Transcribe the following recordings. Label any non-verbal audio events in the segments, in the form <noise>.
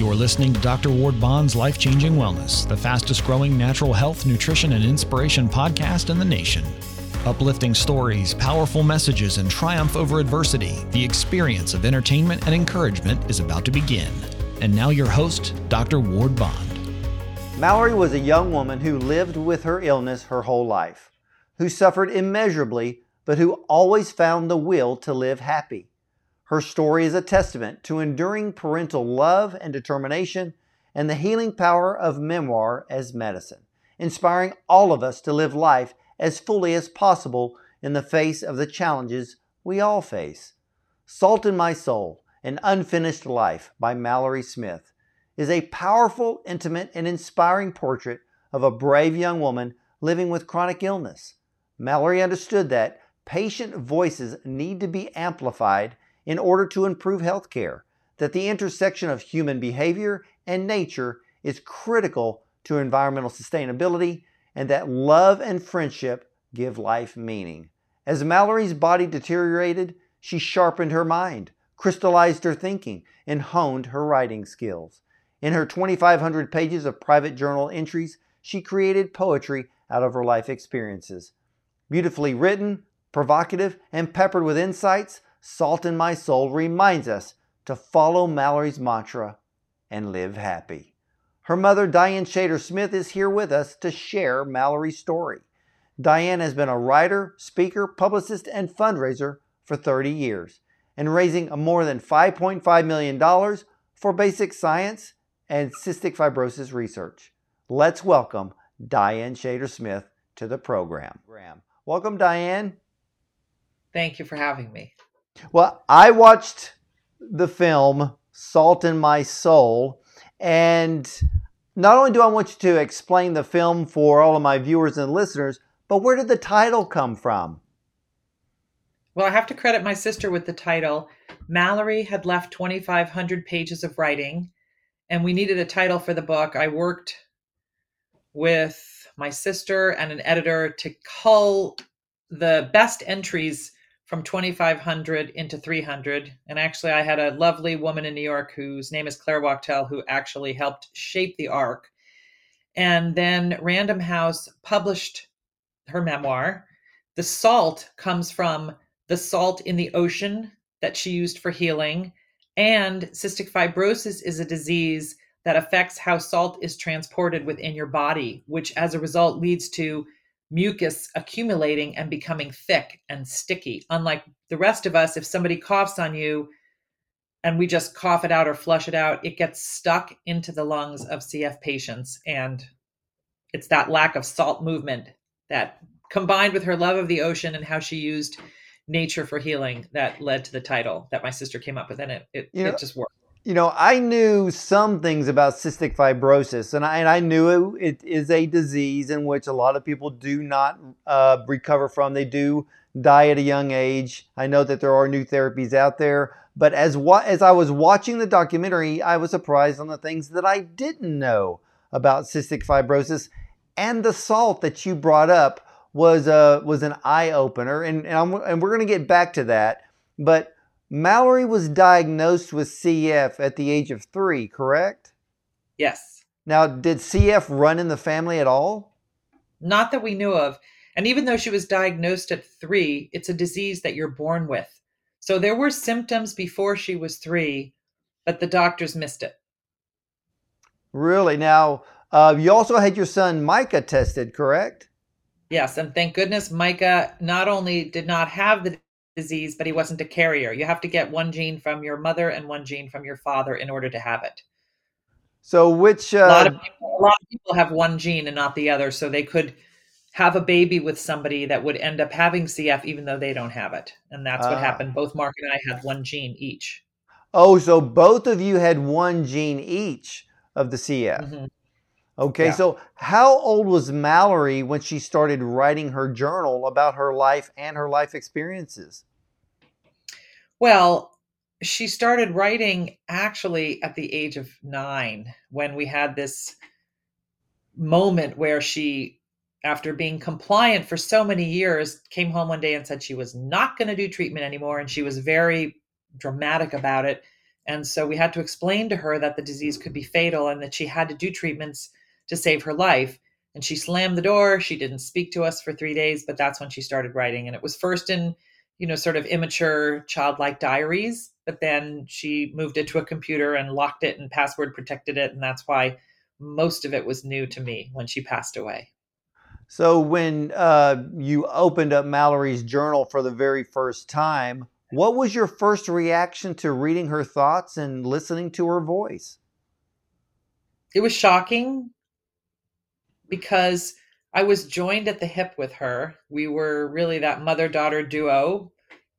You're listening to Dr. Ward Bond's Life Changing Wellness, the fastest growing natural health, nutrition, and inspiration podcast in the nation. Uplifting stories, powerful messages, and triumph over adversity, the experience of entertainment and encouragement is about to begin. And now, your host, Dr. Ward Bond. Mallory was a young woman who lived with her illness her whole life, who suffered immeasurably, but who always found the will to live happy. Her story is a testament to enduring parental love and determination and the healing power of memoir as medicine, inspiring all of us to live life as fully as possible in the face of the challenges we all face. Salt in My Soul, An Unfinished Life by Mallory Smith is a powerful, intimate, and inspiring portrait of a brave young woman living with chronic illness. Mallory understood that patient voices need to be amplified in order to improve healthcare, that the intersection of human behavior and nature is critical to environmental sustainability, and that love and friendship give life meaning. As Mallory's body deteriorated, she sharpened her mind, crystallized her thinking, and honed her writing skills. In her 2,500 pages of private journal entries, she created poetry out of her life experiences. Beautifully written, provocative, and peppered with insights, Salt in My Soul reminds us to follow Mallory's mantra and live happy. Her mother, Diane Shader Smith, is here with us to share Mallory's story. Diane has been a writer, speaker, publicist, and fundraiser for 30 years and raising more than $5.5 million for basic science and cystic fibrosis research. Let's welcome Diane Shader Smith to the program. Welcome, Diane. Thank you for having me. Well, I watched the film Salt in My Soul, and not only do I want you to explain the film for all of my viewers and listeners, but where did the title come from? Well, I have to credit my sister with the title. Mallory had left 2,500 pages of writing, and we needed a title for the book. I worked with my sister and an editor to cull the best entries from 2500 into 300 and actually i had a lovely woman in new york whose name is claire wachtel who actually helped shape the arc and then random house published her memoir. The salt comes from the salt in the ocean that she used for healing. And cystic fibrosis is a disease that affects how salt is transported within your body which as a result leads to mucus accumulating and becoming thick and sticky. Unlike the rest of us, if somebody coughs on you and we just cough it out or flush it out, it gets stuck into the lungs of CF patients. And it's that lack of salt movement that combined with her love of the ocean and how she used nature for healing that led to the title that my sister came up with and it it, you know, it just worked you know, I knew some things about cystic fibrosis, and I, and I knew it, it is a disease in which a lot of people do not uh, recover from. They do die at a young age. I know that there are new therapies out there, but as wa- as I was watching the documentary, I was surprised on the things that I didn't know about cystic fibrosis, and the salt that you brought up was a was an eye opener, and and, and we're going to get back to that, but Mallory was diagnosed with CF at the age of three, correct? Yes. Now, did CF run in the family at all? Not that we knew of. And even though she was diagnosed at three, it's a disease that you're born with. So there were symptoms before she was three, but the doctors missed it. Really? Now, uh, you also had your son Micah tested, correct? Yes. And thank goodness Micah not only did not have the disease, but he wasn't a carrier. You have to get one gene from your mother and one gene from your father in order to have it. So, which uh... a, lot of people, a lot of people have one gene and not the other, so they could have a baby with somebody that would end up having CF even though they don't have it. And that's what ah. happened. Both Mark and I had one gene each. Oh, so both of you had one gene each of the CF. Mm-hmm. Okay, yeah. so how old was Mallory when she started writing her journal about her life and her life experiences? Well, she started writing actually at the age of nine when we had this moment where she, after being compliant for so many years, came home one day and said she was not going to do treatment anymore. And she was very dramatic about it And so we had to explain to her that the disease could be fatal and that she had to do treatments to save her life. And she slammed the door. She didn't speak to us for three days, but that's when she started writing. And it was first in, you know, sort of immature, childlike diaries. But then she moved it to a computer and locked it and password protected it. And that's why most of it was new to me when she passed away. So, when uh, you opened up Mallory's journal for the very first time, what was your first reaction to reading her thoughts and listening to her voice? It was shocking because I was joined at the hip with her. We were really that mother daughter duo,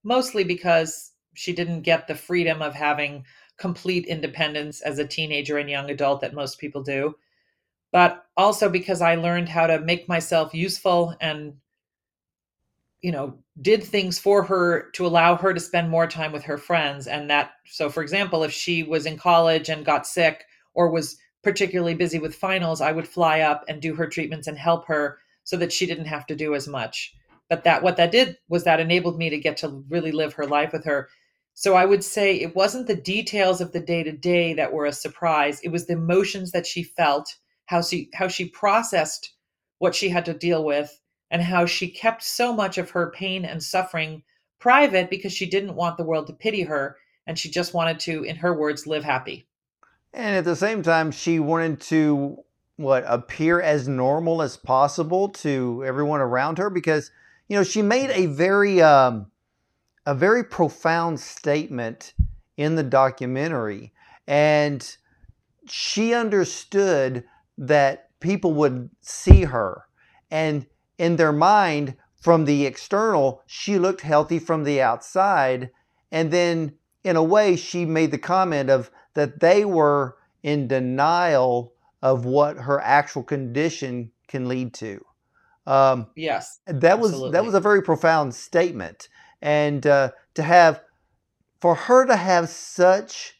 mostly because she didn't get the freedom of having complete independence as a teenager and young adult that most people do, but also because I learned how to make myself useful and you know did things for her to allow her to spend more time with her friends and that so for example if she was in college and got sick or was particularly busy with finals i would fly up and do her treatments and help her so that she didn't have to do as much. But that what that did was that enabled me to get to really live her life with her. So i would say it wasn't the details of the day to day that were a surprise. It was the emotions that she felt how she how she processed what she had to deal with and how she kept so much of her pain and suffering private because she didn't want the world to pity her and she just wanted to in her words live happy and at the same time she wanted to what appear as normal as possible to everyone around her because you know she made a very um, a very profound statement in the documentary and she understood that people would see her and in their mind from the external, she looked healthy from the outside. And then, in a way, she made the comment of that they were in denial of what her actual condition can lead to. Um, yes, that was absolutely. that was a very profound statement, and uh, to have for her to have such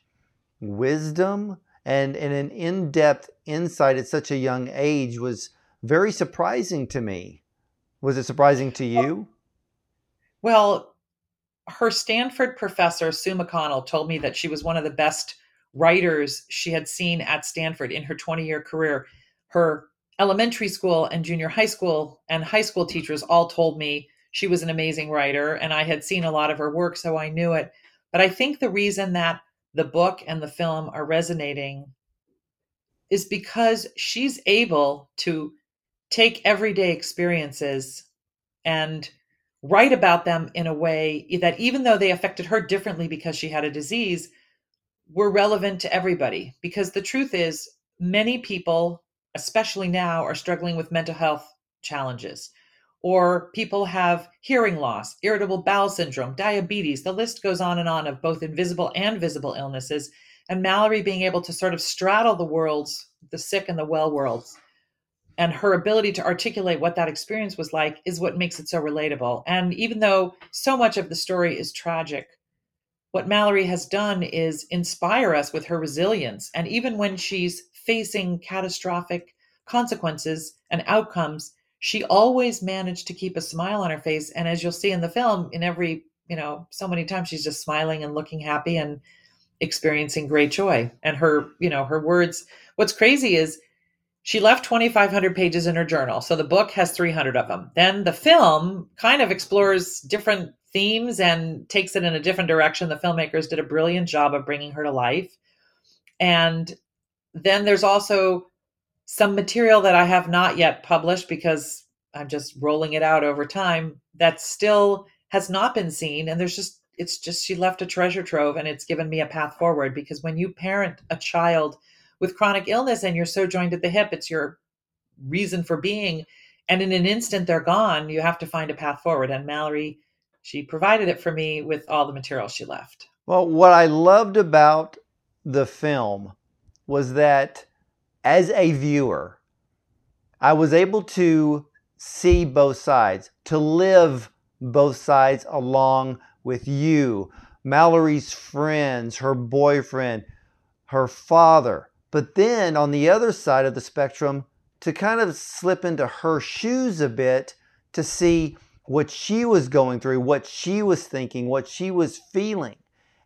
wisdom and, and an in-depth insight at such a young age was very surprising to me. Was it surprising to you? Well, her Stanford professor, Sue McConnell, told me that she was one of the best writers she had seen at Stanford in her 20 year career. Her elementary school and junior high school and high school teachers all told me she was an amazing writer, and I had seen a lot of her work, so I knew it. But I think the reason that the book and the film are resonating is because she's able to take everyday experiences and write about them in a way that even though they affected her differently because she had a disease were relevant to everybody because the truth is many people especially now are struggling with mental health challenges or people have hearing loss irritable bowel syndrome diabetes the list goes on and on of both invisible and visible illnesses and mallory being able to sort of straddle the worlds the sick and the well worlds and her ability to articulate what that experience was like is what makes it so relatable. And even though so much of the story is tragic, what Mallory has done is inspire us with her resilience. And even when she's facing catastrophic consequences and outcomes, she always managed to keep a smile on her face. And as you'll see in the film, in every, you know, so many times she's just smiling and looking happy and experiencing great joy. And her, you know, her words, what's crazy is she left 2,500 pages in her journal. So the book has 300 of them. Then the film kind of explores different themes and takes it in a different direction. The filmmakers did a brilliant job of bringing her to life. And then there's also some material that I have not yet published because I'm just rolling it out over time that still has not been seen. And there's just, it's just, she left a treasure trove and it's given me a path forward because when you parent a child with chronic illness and you're so joined at the hip, it's your reason for being. And in an instant, they're gone. You have to find a path forward. And Mallory, she provided it for me with all the material she left. Well, what I loved about the film was that as a viewer, I was able to see both sides, to live both sides along with you, Mallory's friends, her boyfriend, her father, but then on the other side of the spectrum, to kind of slip into her shoes a bit to see what she was going through, what she was thinking, what she was feeling.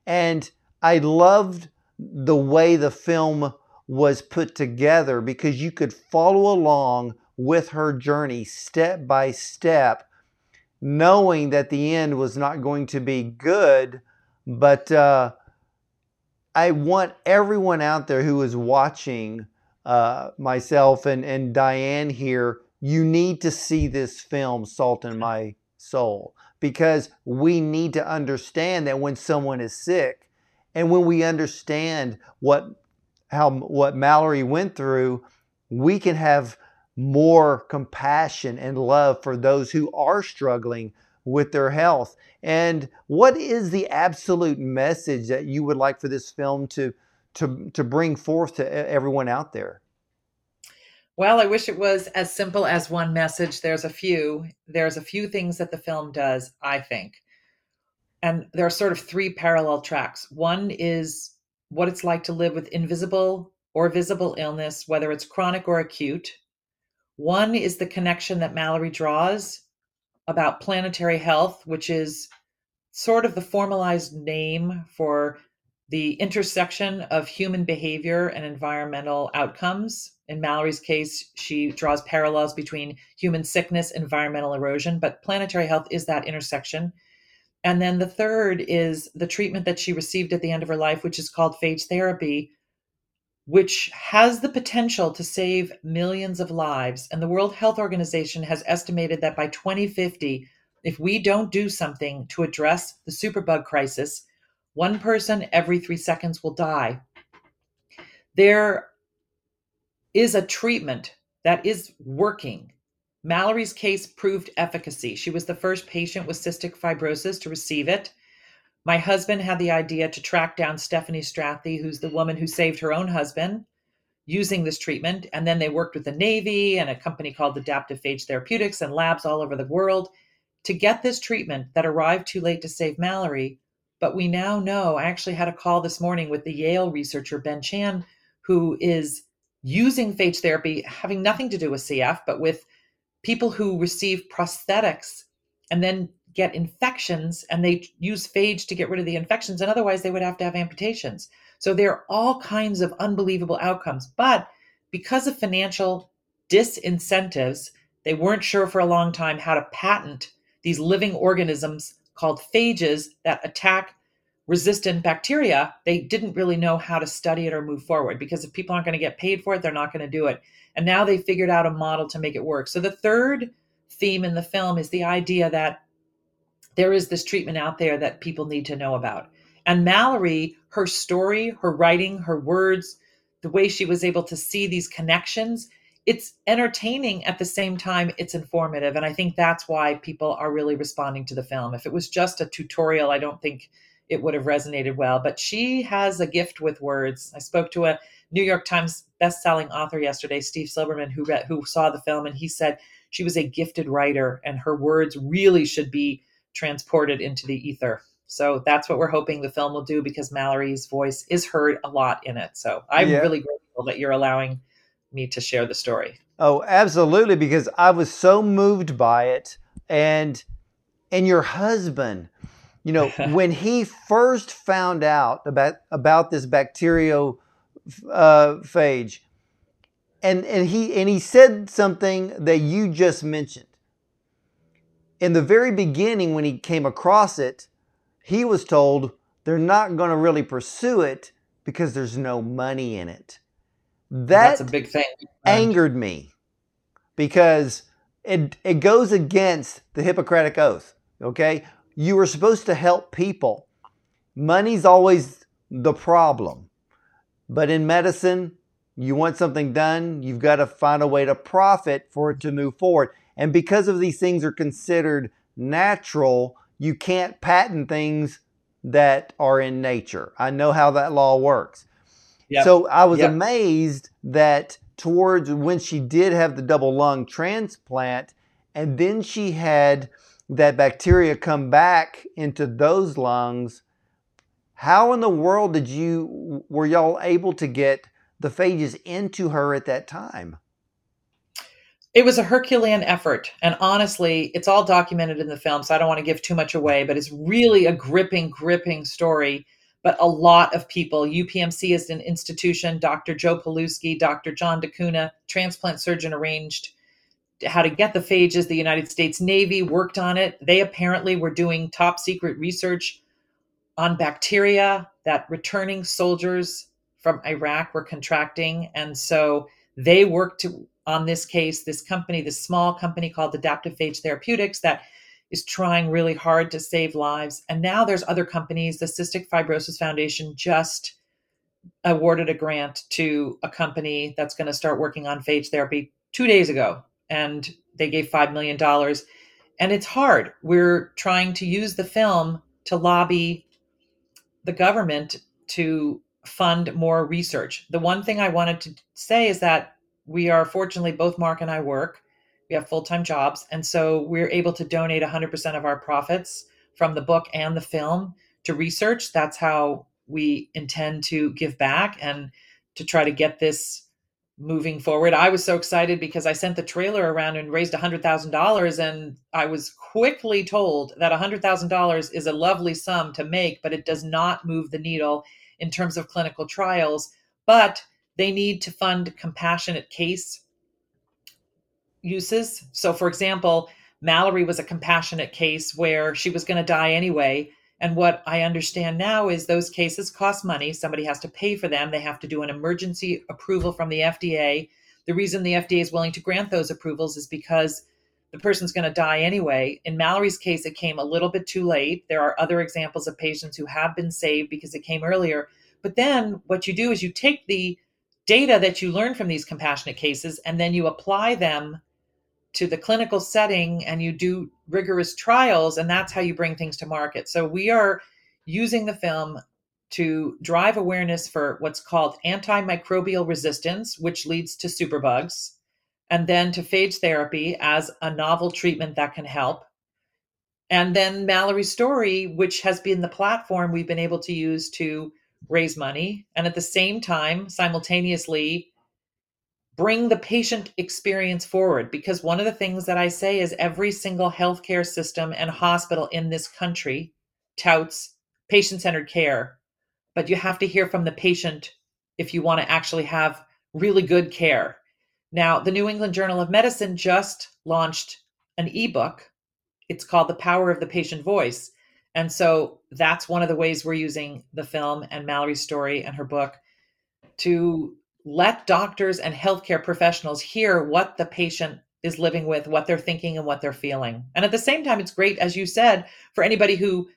And I loved the way the film was put together because you could follow along with her journey step by step, knowing that the end was not going to be good. But uh, I want everyone out there who is watching uh, myself and, and Diane here, you need to see this film, Salt in My Soul, because we need to understand that when someone is sick and when we understand what how what Mallory went through, we can have more compassion and love for those who are struggling with their health. And what is the absolute message that you would like for this film to to to bring forth to everyone out there? Well, I wish it was as simple as one message. There's a few. There's a few things that the film does, I think. And there are sort of three parallel tracks. One is what it's like to live with invisible or visible illness, whether it's chronic or acute. One is the connection that Mallory draws about planetary health, which is sort of the formalized name for the intersection of human behavior and environmental outcomes. In Mallory's case, she draws parallels between human sickness, and environmental erosion, but planetary health is that intersection. And then the third is the treatment that she received at the end of her life, which is called phage therapy, which has the potential to save millions of lives. And the World Health Organization has estimated that by 2050, if we don't do something to address the superbug crisis, one person every three seconds will die. There is a treatment that is working Mallory's case proved efficacy. She was the first patient with cystic fibrosis to receive it. My husband had the idea to track down Steffanie Strathdee, who's the woman who saved her own husband using this treatment. And then they worked with the Navy and a company called Adaptive Phage Therapeutics and labs all over the world to get this treatment that arrived too late to save Mallory. But we now know, I actually had a call this morning with the Yale researcher, Ben Chan, who is using phage therapy, having nothing to do with CF, but with people who receive prosthetics and then get infections and they use phage to get rid of the infections and otherwise they would have to have amputations. So there are all kinds of unbelievable outcomes. But because of financial disincentives they weren't sure for a long time how to patent these living organisms called phages that attack resistant bacteria they didn't really know how to study it or move forward because if people aren't going to get paid for it they're not going to do it and now they figured out a model to make it work. So the third theme in the film is the idea that there is this treatment out there that people need to know about. And Mallory, her story, her writing, her words, the way she was able to see these connections, it's entertaining at the same time it's informative. And I think that's why people are really responding to the film. If it was just a tutorial, I don't think it would have resonated well. But she has a gift with words. I spoke to a New York Times best-selling author yesterday, Steve Silberman, who read, who saw the film, and he said she was a gifted writer, and her words really should be transported into the ether. So that's what we're hoping the film will do because Mallory's voice is heard a lot in it. So I'm yeah. really grateful that you're allowing me to share the story. Oh, absolutely, because I was so moved by it, and and your husband, you know, <laughs> when he first found out about about this bacterial uh, phage, and and he and he said something that you just mentioned. In the very beginning, when he came across it, he was told they're not going to really pursue it because there's no money in it. That That's a big thing. Angered me because it it goes against the Hippocratic oath. Okay, you are supposed to help people. Money's always the problem. But in medicine, you want something done, you've got to find a way to profit for it to move forward. And because of these things are considered natural, you can't patent things that are in nature. I know how that law works. Yep. So I was yep. amazed that towards when she did have the double lung transplant, and then she had that bacteria come back into those lungs how in the world did you were y'all able to get the phages into her at that time? It was a Herculean effort. And honestly, it's all documented in the film, so I don't want to give too much away, but it's really a gripping, gripping story. but a lot of people. UPMC is an institution. Dr. Joe Pilewski, Dr. John D'Cunha, transplant surgeon, arranged how to get the phages. The United States Navy worked on it. They apparently were doing top secret research on bacteria that returning soldiers from Iraq were contracting. And so they worked on this case, this company, this small company called Adaptive Phage Therapeutics that is trying really hard to save lives. And now there's other companies. The Cystic Fibrosis Foundation just awarded a grant to a company that's going to start working on phage therapy two days ago. And they gave $5 million. And it's hard. We're trying to use the film to lobby the government to fund more research. The one thing I wanted to say is that we are fortunately both Mark and I work. We have full-time jobs and so we're able to donate 100% of our profits from the book and the film to research. That's how we intend to give back and to try to get this moving forward. I was so excited because I sent the trailer around and raised $100,000 and I was quickly told that $100,000 is a lovely sum to make but it does not move the needle in terms of clinical trials, but they need to fund compassionate case uses. So for example, Mallory was a compassionate case where she was going to die anyway and what I understand now is those cases cost money. Somebody has to pay for them. They have to do an emergency approval from the FDA. The reason the FDA is willing to grant those approvals is because the person's going to die anyway. In Mallory's case, it came a little bit too late. There are other examples of patients who have been saved because it came earlier. But then what you do is you take the data that you learn from these compassionate cases and then you apply them to the clinical setting and you do rigorous trials and that's how you bring things to market. So we are using the film to drive awareness for what's called antimicrobial resistance which leads to superbugs and then to phage therapy as a novel treatment that can help. And then mallory's story which has been the platform we've been able to use to raise money and at the same time simultaneously bring the patient experience forward because one of the things that I say is every single healthcare system and hospital in this country touts patient centered care, but you have to hear from the patient if you want to actually have really good care. Now, the New England Journal of Medicine just launched an ebook. It's called The Power of the Patient Voice. And so that's one of the ways we're using the film and Mallory's story and her book to let doctors and healthcare professionals hear what the patient is living with, what they're thinking, and what they're feeling. And at the same time, it's great, as you said, for anybody who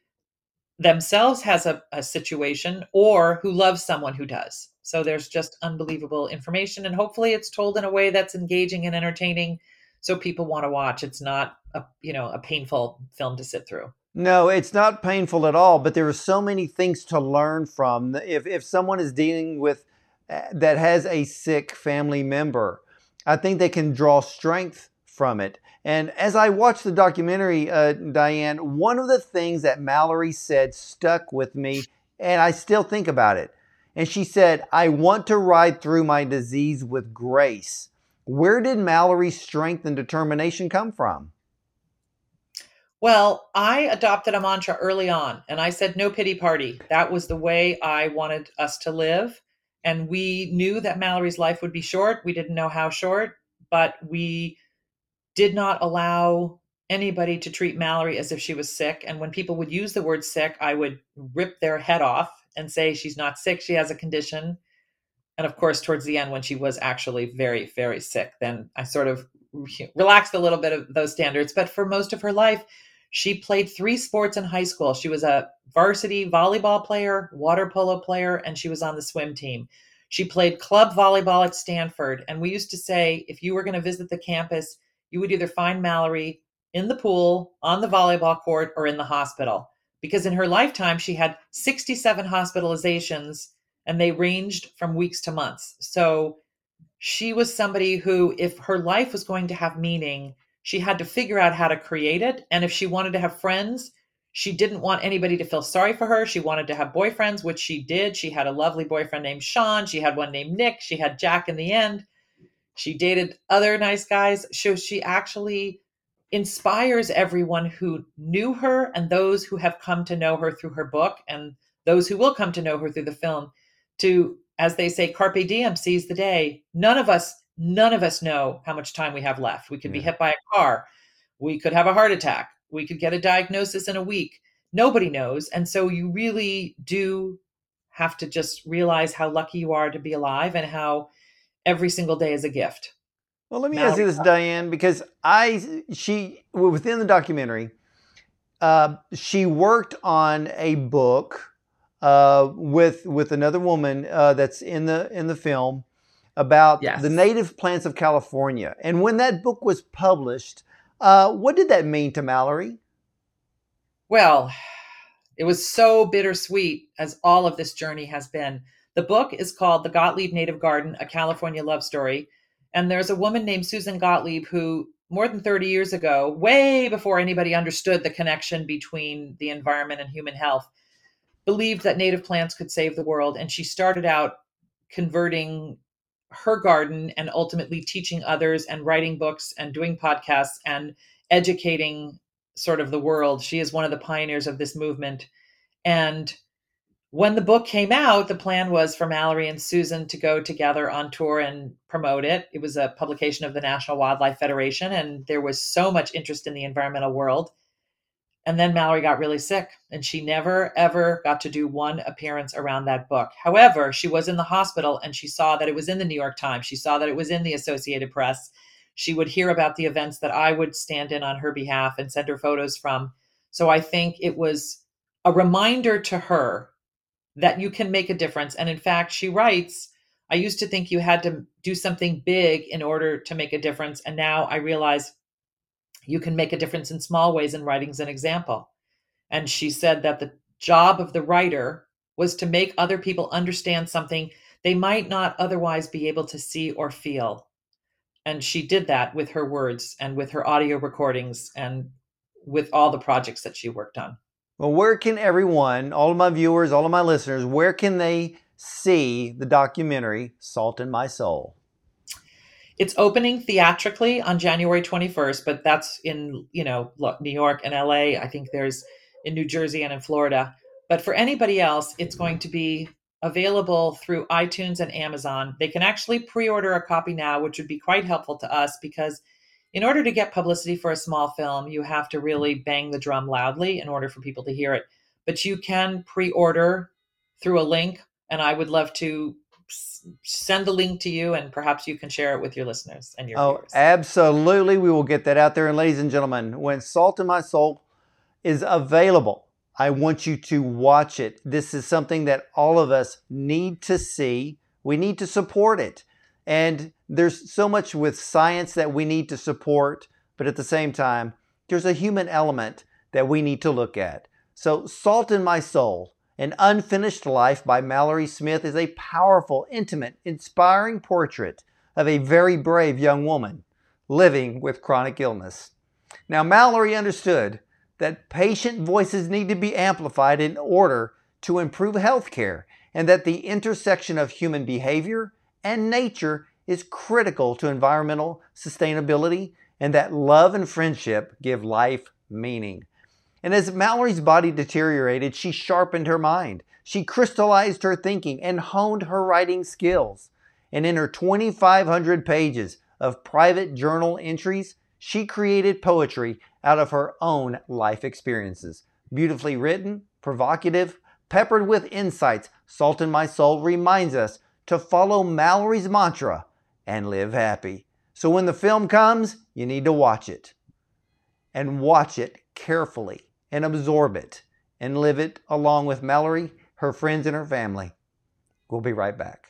themselves has a, a situation or who loves someone who does. So there's just unbelievable information, and hopefully, it's told in a way that's engaging and entertaining, so people want to watch. It's not a you know a painful film to sit through. No, it's not painful at all, but there are so many things to learn from. If if someone is dealing with that has a sick family member. I think they can draw strength from it. And as I watched the documentary, uh, Diane, one of the things that Mallory said stuck with me, and I still think about it. And she said, I want to ride through my disease with grace. Where did Mallory's strength and determination come from? Well, I adopted a mantra early on, and I said, no pity party. That was the way I wanted us to live. And we knew that Mallory's life would be short. We didn't know how short, but we did not allow anybody to treat Mallory as if she was sick. And when people would use the word sick, I would rip their head off and say she's not sick, she has a condition. And of course, towards the end, when she was actually very, very sick, then I sort of relaxed a little bit of those standards. But for most of her life, she played three sports in high school. She was a varsity volleyball player, water polo player, and she was on the swim team. She played club volleyball at Stanford. And we used to say if you were going to visit the campus, you would either find Mallory in the pool, on the volleyball court, or in the hospital. Because in her lifetime, she had 67 hospitalizations and they ranged from weeks to months. So she was somebody who, if her life was going to have meaning, she had to figure out how to create it. And if she wanted to have friends, she didn't want anybody to feel sorry for her. She wanted to have boyfriends, which she did. She had a lovely boyfriend named Sean. She had one named Nick. She had Jack in the end. She dated other nice guys. So she actually inspires everyone who knew her and those who have come to know her through her book and those who will come to know her through the film to as they say carpe diem seize the day none of us none of us know how much time we have left. We could yeah. be hit by a car. We could have a heart attack. We could get a diagnosis in a week. Nobody knows. And so you really do have to just realize how lucky you are to be alive and how every single day is a gift. Well let me ask you this diane because i she within the documentary uh, she worked on a book uh, with with another woman uh, that's in the in the film about yes. the native plants of California. And when that book was published, uh, what did that mean to Mallory? Well, it was so bittersweet as all of this journey has been. The book is called The Gottlieb Native Garden: A California Love Story, and there's a woman named Susan Gottlieb who more than 30 years ago, way before anybody understood the connection between the environment and human health, believed that native plants could save the world. And she started out converting her garden and ultimately teaching others and writing books and doing podcasts and educating sort of the world. She is one of the pioneers of this movement. And when the book came out, the plan was for Mallory and Susan to go together on tour and promote it. It was a publication of the National Wildlife Federation, and there was so much interest in the environmental world. And then Mallory got really sick, and she never, ever got to do one appearance around that book. However, she was in the hospital and she saw that it was in the New York Times. She saw that it was in the Associated Press. She would hear about the events that I would stand in on her behalf and send her photos from. So I think it was a reminder to her that you can make a difference. And in fact, she writes, I used to think you had to do something big in order to make a difference. And now I realize you can make a difference in small ways, and writing's an example. And she said that the job of the writer was to make other people understand something they might not otherwise be able to see or feel. And she did that with her words and with her audio recordings and with all the projects that she worked on. Well, where can everyone, all of my viewers, all of my listeners, where can they see the documentary Salt in My Soul? It's opening theatrically on January 21st, but that's in, you know, New York and LA. I think there's in New Jersey and in Florida. But for anybody else, it's going to be available through iTunes and Amazon. They can actually pre order a copy now, which would be quite helpful to us because in order to get publicity for a small film, you have to really bang the drum loudly in order for people to hear it. But you can pre order through a link, and I would love to send the link to you and perhaps you can share it with your listeners and your oh, viewers. absolutely. We will get that out there. And ladies and gentlemen, when Salt in My Soul is available, I want you to watch it. This is something that all of us need to see. We need to support it. And there's so much with science that we need to support, but at the same time, there's a human element that we need to look at. So, Salt in My Soul, An Unfinished Life by Mallory Smith is a powerful, intimate, inspiring portrait of a very brave young woman living with chronic illness. Now, Mallory understood that patient voices need to be amplified in order to improve health care, and that the intersection of human behavior and nature is critical to environmental sustainability and that love and friendship give life meaning. And as Mallory's body deteriorated, she sharpened her mind. She crystallized her thinking and honed her writing skills. And in her 2,500 pages of private journal entries, she created poetry out of her own life experiences. Beautifully written, provocative, peppered with insights, Salt in My Soul reminds us to follow Mallory's mantra and live happy. So when the film comes, you need to watch it. And watch it carefully and absorb it and live it along with Mallory, her friends, and her family. We'll be right back.